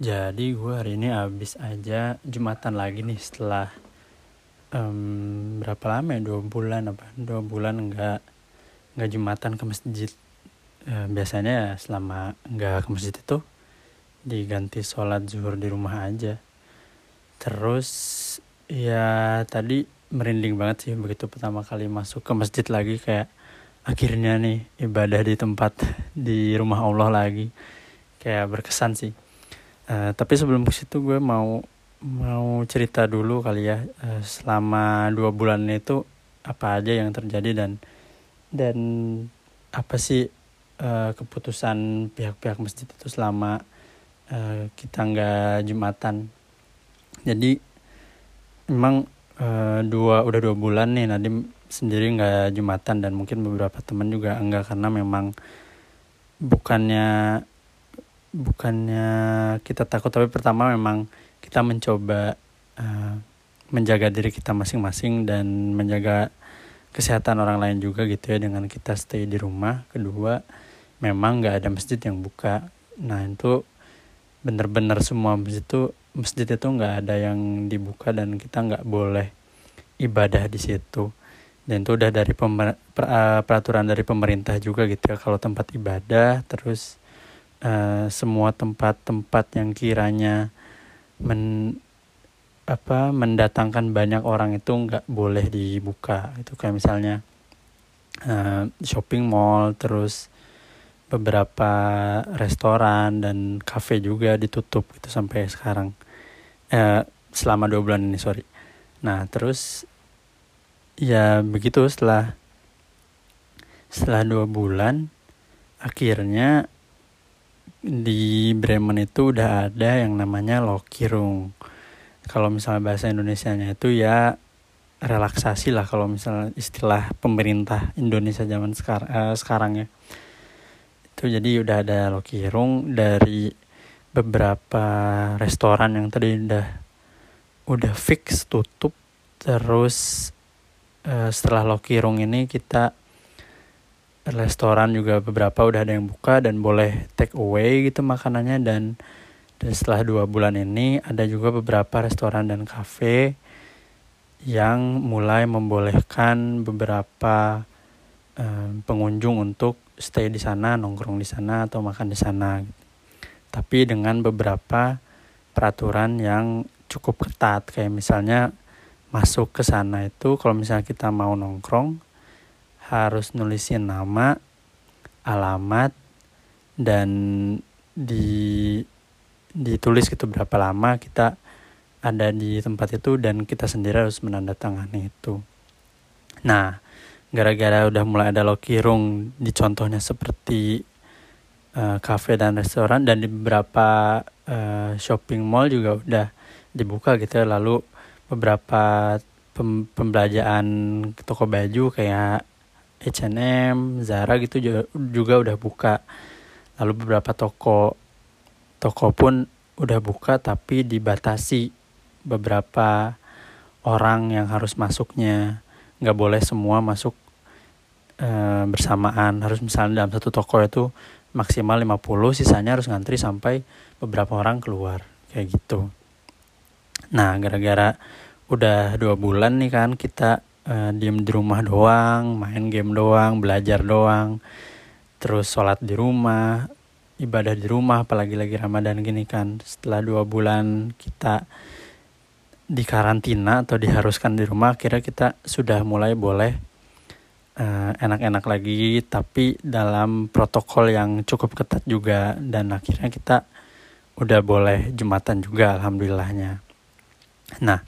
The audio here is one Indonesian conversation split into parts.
Jadi gue hari ini abis aja Jumatan lagi nih setelah um, berapa lama ya dua bulan apa dua bulan nggak nggak Jumatan ke masjid. E, biasanya ya selama nggak ke masjid itu diganti sholat zuhur di rumah aja. Terus ya tadi merinding banget sih begitu pertama kali masuk ke masjid lagi kayak akhirnya nih ibadah di tempat di rumah Allah lagi kayak berkesan sih Uh, tapi sebelum ke situ gue mau mau cerita dulu kali ya uh, selama dua bulan itu apa aja yang terjadi dan dan apa sih uh, keputusan pihak-pihak masjid itu selama uh, kita nggak jumatan. Jadi memang uh, dua udah dua bulan nih Nadim sendiri nggak jumatan dan mungkin beberapa teman juga enggak karena memang bukannya bukannya kita takut tapi pertama memang kita mencoba uh, menjaga diri kita masing-masing dan menjaga kesehatan orang lain juga gitu ya dengan kita stay di rumah. Kedua memang nggak ada masjid yang buka. Nah itu bener-bener semua masjid itu masjid itu nggak ada yang dibuka dan kita nggak boleh ibadah di situ. Dan itu udah dari per, peraturan dari pemerintah juga gitu ya. Kalau tempat ibadah terus uh, semua tempat-tempat yang kiranya men apa mendatangkan banyak orang itu nggak boleh dibuka. Itu kayak misalnya uh, shopping mall terus beberapa restoran dan kafe juga ditutup itu sampai sekarang. Uh, selama dua bulan ini sorry. Nah terus ya begitu setelah setelah dua bulan akhirnya di Bremen itu udah ada yang namanya lokirung. Kalau misalnya bahasa Indonesia-nya itu ya relaksasi lah kalau misalnya istilah pemerintah Indonesia zaman sekarang uh, sekarang ya. Itu jadi udah ada lokirung dari beberapa restoran yang tadi udah udah fix tutup terus uh, setelah lokirung ini kita restoran juga beberapa udah ada yang buka dan boleh take away gitu makanannya dan dan setelah dua bulan ini ada juga beberapa restoran dan kafe yang mulai membolehkan beberapa um, pengunjung untuk stay di sana, nongkrong di sana atau makan di sana. Tapi dengan beberapa peraturan yang cukup ketat kayak misalnya masuk ke sana itu kalau misalnya kita mau nongkrong harus nulisin nama, alamat, dan di ditulis gitu berapa lama kita ada di tempat itu dan kita sendiri harus menandatangani itu. Nah, gara-gara udah mulai ada lokirung di contohnya seperti uh, cafe dan restoran dan di beberapa uh, shopping mall juga udah dibuka gitu ya. Lalu beberapa pem pembelanjaan toko baju kayak H&M, Zara gitu juga, juga udah buka. Lalu beberapa toko toko pun udah buka tapi dibatasi beberapa orang yang harus masuknya. Nggak boleh semua masuk e, bersamaan. Harus misalnya dalam satu toko itu maksimal 50, sisanya harus ngantri sampai beberapa orang keluar. Kayak gitu. Nah, gara-gara udah dua bulan nih kan kita uh, diem di rumah doang, main game doang, belajar doang, terus sholat di rumah, ibadah di rumah, apalagi lagi Ramadan gini kan. Setelah dua bulan kita di karantina atau diharuskan di rumah, kira kita sudah mulai boleh eh, enak-enak lagi, tapi dalam protokol yang cukup ketat juga, dan akhirnya kita udah boleh jumatan juga, alhamdulillahnya. Nah,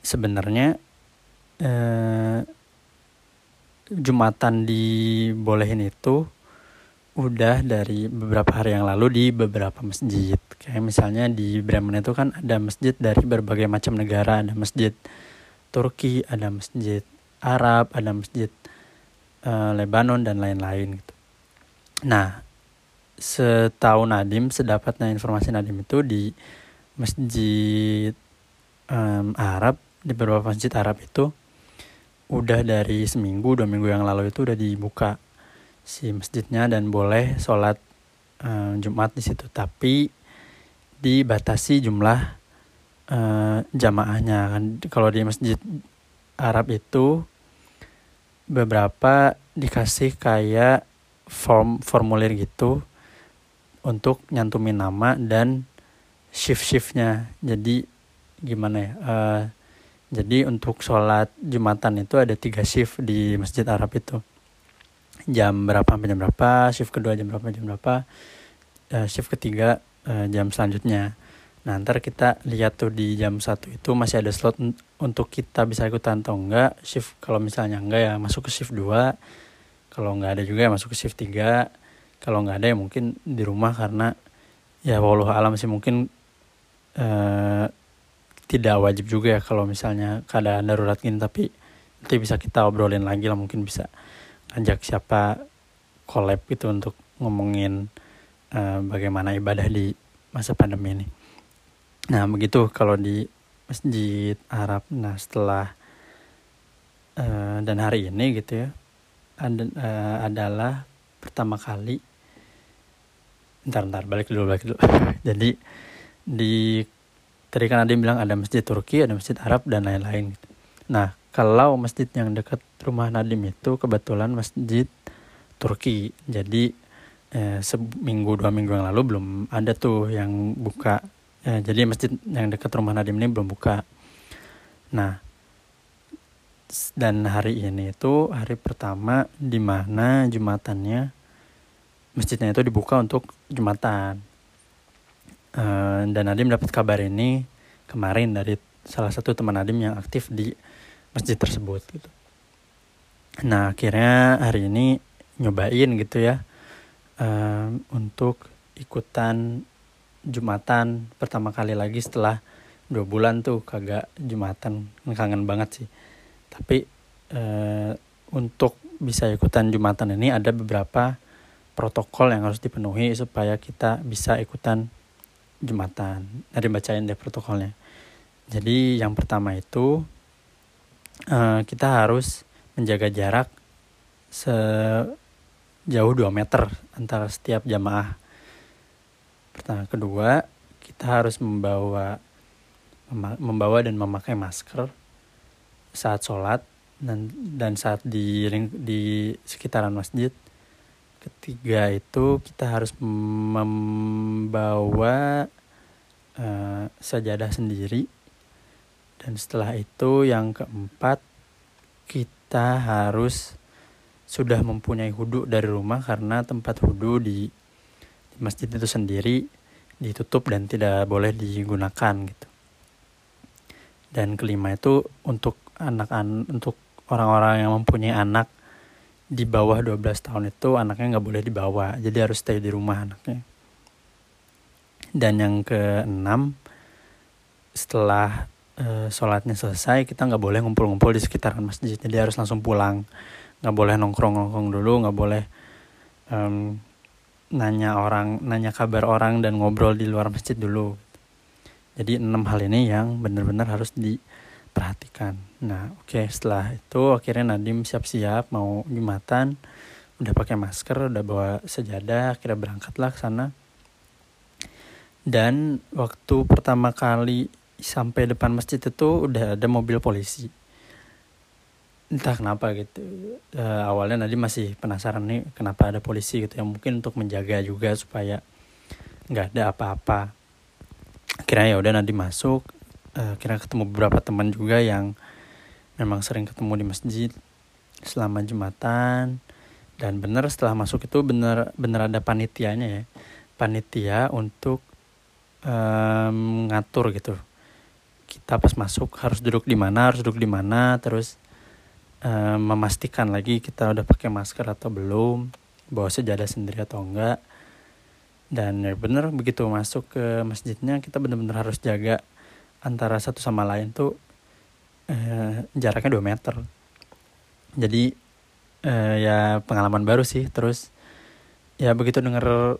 sebenarnya eh, jumatan dibolehin itu udah dari beberapa hari yang lalu di beberapa masjid. Kayak misalnya di Bremen itu kan ada masjid dari berbagai macam negara. Ada masjid Turki ada masjid Arab ada masjid uh, Lebanon dan lain-lain gitu. Nah setahu Nadim sedapatnya informasi Nadim itu di masjid um, Arab di beberapa masjid Arab itu udah dari seminggu dua minggu yang lalu itu udah dibuka si masjidnya dan boleh sholat um, Jumat di situ. Tapi dibatasi jumlah uh, jamaahnya. Kan kalau di masjid Arab itu beberapa dikasih kayak form formulir gitu untuk nyantumin nama dan shift shiftnya jadi gimana ya uh, jadi untuk sholat jumatan itu ada tiga shift di masjid Arab itu. Jam berapa sampai jam berapa shift kedua jam berapa jam berapa uh, shift ketiga uh, jam selanjutnya. Nah ntar kita lihat tuh di jam satu itu masih ada slot untuk kita bisa ikutan atau enggak. Shift kalau misalnya enggak ya masuk ke shift 2 kalau nggak ada juga ya masuk ke shift 3 kalau nggak ada ya mungkin di rumah karena ya walau alam sih mungkin uh, tidak wajib juga ya kalau misalnya keadaan darurat gini tapi nanti bisa kita obrolin lagi lah mungkin bisa ajak siapa collab itu untuk ngomongin uh, bagaimana ibadah di masa pandemi ini. Nah begitu kalau di masjid Arab. Nah setelah uh, dan hari ini gitu ya ad, uh, adalah pertama kali. Ntar ntar balik dulu balik dulu. Jadi di tadi kan ada bilang ada masjid Turki, ada masjid Arab dan lain-lain. Gitu. Nah kalau masjid yang dekat rumah Nadim itu kebetulan masjid Turki. Jadi eh, seminggu dua minggu yang lalu belum ada tuh yang buka. Eh, jadi masjid yang dekat rumah Nadim ini belum buka. Nah dan hari ini itu hari pertama di mana jumatannya masjidnya itu dibuka untuk jumatan Eh, dan Nadim dapat kabar ini kemarin dari salah satu teman Nadim yang aktif di masjid tersebut gitu. Nah akhirnya hari ini nyobain gitu ya um, untuk ikutan jumatan pertama kali lagi setelah dua bulan tuh kagak jumatan kangen banget sih tapi uh, untuk bisa ikutan jumatan ini ada beberapa protokol yang harus dipenuhi supaya kita bisa ikutan Jumatan. Ada bacain deh protokolnya. Jadi yang pertama itu uh, kita harus menjaga jarak sejauh 2 meter antara setiap jamaah. Pertama, kedua kita harus membawa membawa dan memakai masker saat sholat dan dan saat di di sekitaran masjid ketiga itu kita harus membawa uh, sajadah sendiri. Dan setelah itu yang keempat kita harus sudah mempunyai wudhu dari rumah karena tempat wudhu di, di masjid itu sendiri ditutup dan tidak boleh digunakan gitu. Dan kelima itu untuk anak-anak untuk orang-orang yang mempunyai anak di bawah 12 tahun itu anaknya nggak boleh dibawa jadi harus stay di rumah anaknya. Dan yang keenam setelah uh, sholatnya selesai kita nggak boleh ngumpul-ngumpul di sekitaran masjid jadi harus langsung pulang. Nggak boleh nongkrong-nongkrong dulu nggak boleh um, nanya orang nanya kabar orang dan ngobrol di luar masjid dulu. Jadi enam hal ini yang benar-benar harus di perhatikan. Nah, oke okay, setelah itu akhirnya Nadim siap-siap mau jumatan, udah pakai masker, udah bawa sejadah, akhirnya berangkatlah ke sana. Dan waktu pertama kali sampai depan masjid itu udah ada mobil polisi. Entah kenapa gitu. E, awalnya Nadim masih penasaran nih kenapa ada polisi gitu ya mungkin untuk menjaga juga supaya nggak ada apa-apa. Akhirnya ya udah Nadim masuk, uh, kira ketemu beberapa teman juga yang memang sering ketemu di masjid selama jumatan. Dan benar setelah masuk itu benar benar ada panitianya ya. Panitia untuk um, ngatur gitu. Kita pas masuk harus duduk di mana harus duduk di mana terus um, memastikan lagi kita udah pakai masker atau belum bawa sejadah sendiri atau enggak. Dan ya bener begitu masuk ke masjidnya kita benar-benar harus jaga antara satu sama lain tuh eh, jaraknya 2 meter. Jadi eh, ya pengalaman baru sih. Terus ya begitu denger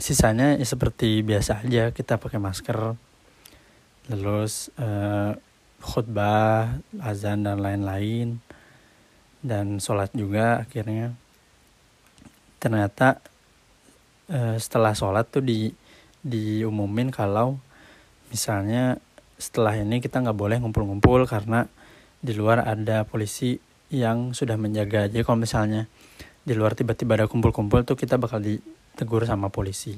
sisanya ya seperti biasa aja. Kita pakai masker terus eh, khutbah azan dan lain-lain dan sholat juga akhirnya. Ternyata eh, setelah sholat tuh di diumumin kalau misalnya setelah ini kita nggak boleh ngumpul-ngumpul karena di luar ada polisi yang sudah menjaga. Jadi kalau misalnya di luar tiba-tiba ada kumpul-kumpul tuh kita bakal ditegur sama polisi.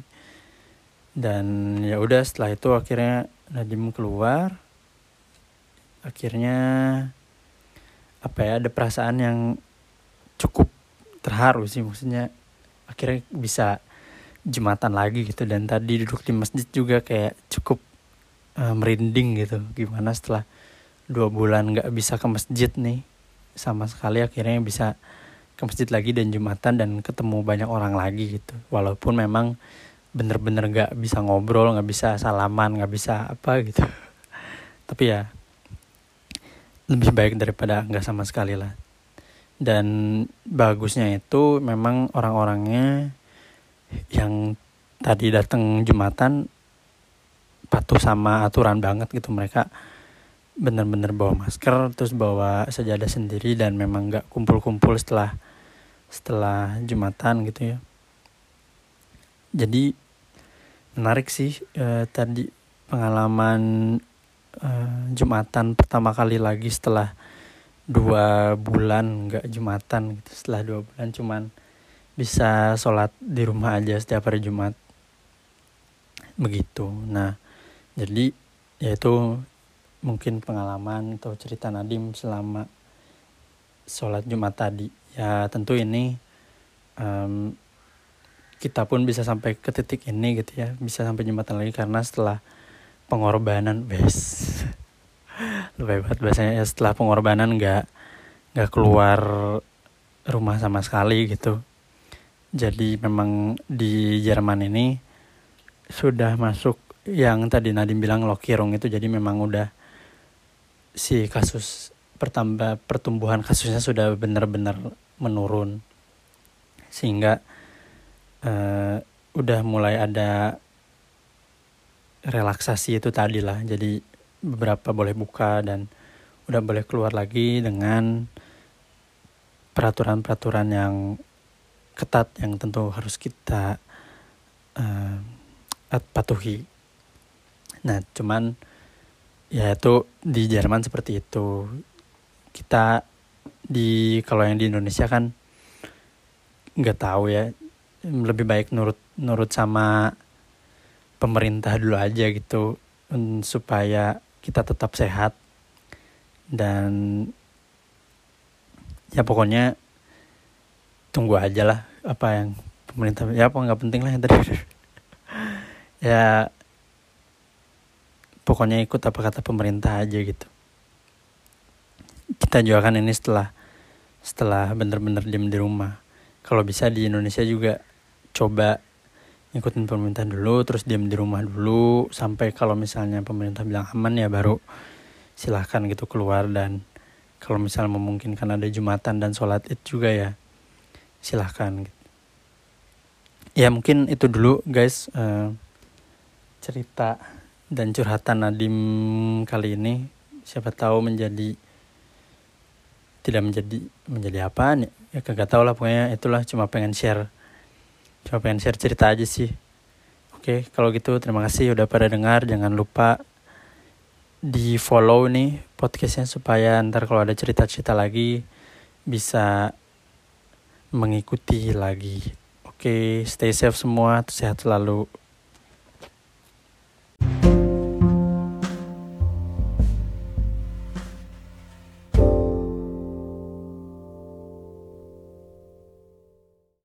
Dan ya udah setelah itu akhirnya Nadim keluar. Akhirnya apa ya ada perasaan yang cukup terharu sih. Maksudnya akhirnya bisa jumatan lagi gitu. Dan tadi duduk di masjid juga kayak cukup uh, merinding gitu. Gimana setelah dua bulan nggak bisa ke masjid nih sama sekali akhirnya bisa ke masjid lagi dan jumatan dan ketemu banyak orang lagi gitu. Walaupun memang bener-bener nggak -bener bisa ngobrol nggak bisa salaman nggak bisa apa gitu. Tapi ya lebih baik daripada nggak sama sekali lah. Dan bagusnya itu memang orang-orangnya yang tadi datang jumatan patuh sama aturan banget gitu. Mereka bener-bener bawa masker terus bawa sejadah sendiri dan memang nggak kumpul-kumpul setelah setelah jumatan gitu ya. Jadi menarik sih eh, tadi pengalaman eh, jumatan pertama kali lagi setelah dua bulan nggak jumatan gitu. Setelah dua bulan cuman bisa sholat di rumah aja setiap hari Jumat. Begitu. Nah jadi yaitu mungkin pengalaman atau cerita Nadim selama sholat Jumat tadi. Ya tentu ini um, kita pun bisa sampai ke titik ini gitu ya. Bisa sampai jumatan lagi karena setelah pengorbanan bes. Lebih hebat biasanya ya setelah pengorbanan nggak nggak keluar rumah sama sekali gitu. Jadi memang di Jerman ini sudah masuk yang tadi Nadim bilang lokirung itu jadi memang udah si kasus pertambah pertumbuhan kasusnya sudah benar-benar menurun. Sehingga uh, udah mulai ada relaksasi itu tadi lah jadi beberapa boleh buka dan udah boleh keluar lagi dengan peraturan-peraturan yang ketat yang tentu harus kita uh, patuhi Nah, cuman ya itu di Jerman seperti itu. Kita di kalau yang di Indonesia kan nggak tahu ya. Lebih baik nurut nurut sama pemerintah dulu aja gitu supaya kita tetap sehat dan ya pokoknya tunggu aja lah apa yang pemerintah ya apa nggak penting lah yang tadi ya pokoknya ikut apa kata pemerintah aja gitu. Kita juga kan ini setelah setelah bener-bener diem di rumah. Kalau bisa di Indonesia juga coba ikutin pemerintah dulu terus diem di rumah dulu. Sampai kalau misalnya pemerintah bilang aman ya baru silahkan gitu keluar. Dan kalau misalnya memungkinkan ada jumatan dan sholat id juga ya silahkan gitu. ya mungkin itu dulu guys. Uh, cerita dan curhatan Nadim kali ini siapa tahu menjadi tidak menjadi menjadi apa nih? Ya kagak tahu lah pokoknya itulah cuma pengen share cuma pengen share cerita aja sih. Oke kalau gitu terima kasih udah pada dengar. Jangan lupa di follow nih podcastnya supaya ntar kalau ada cerita-cerita lagi bisa mengikuti lagi. Oke stay safe semua sehat selalu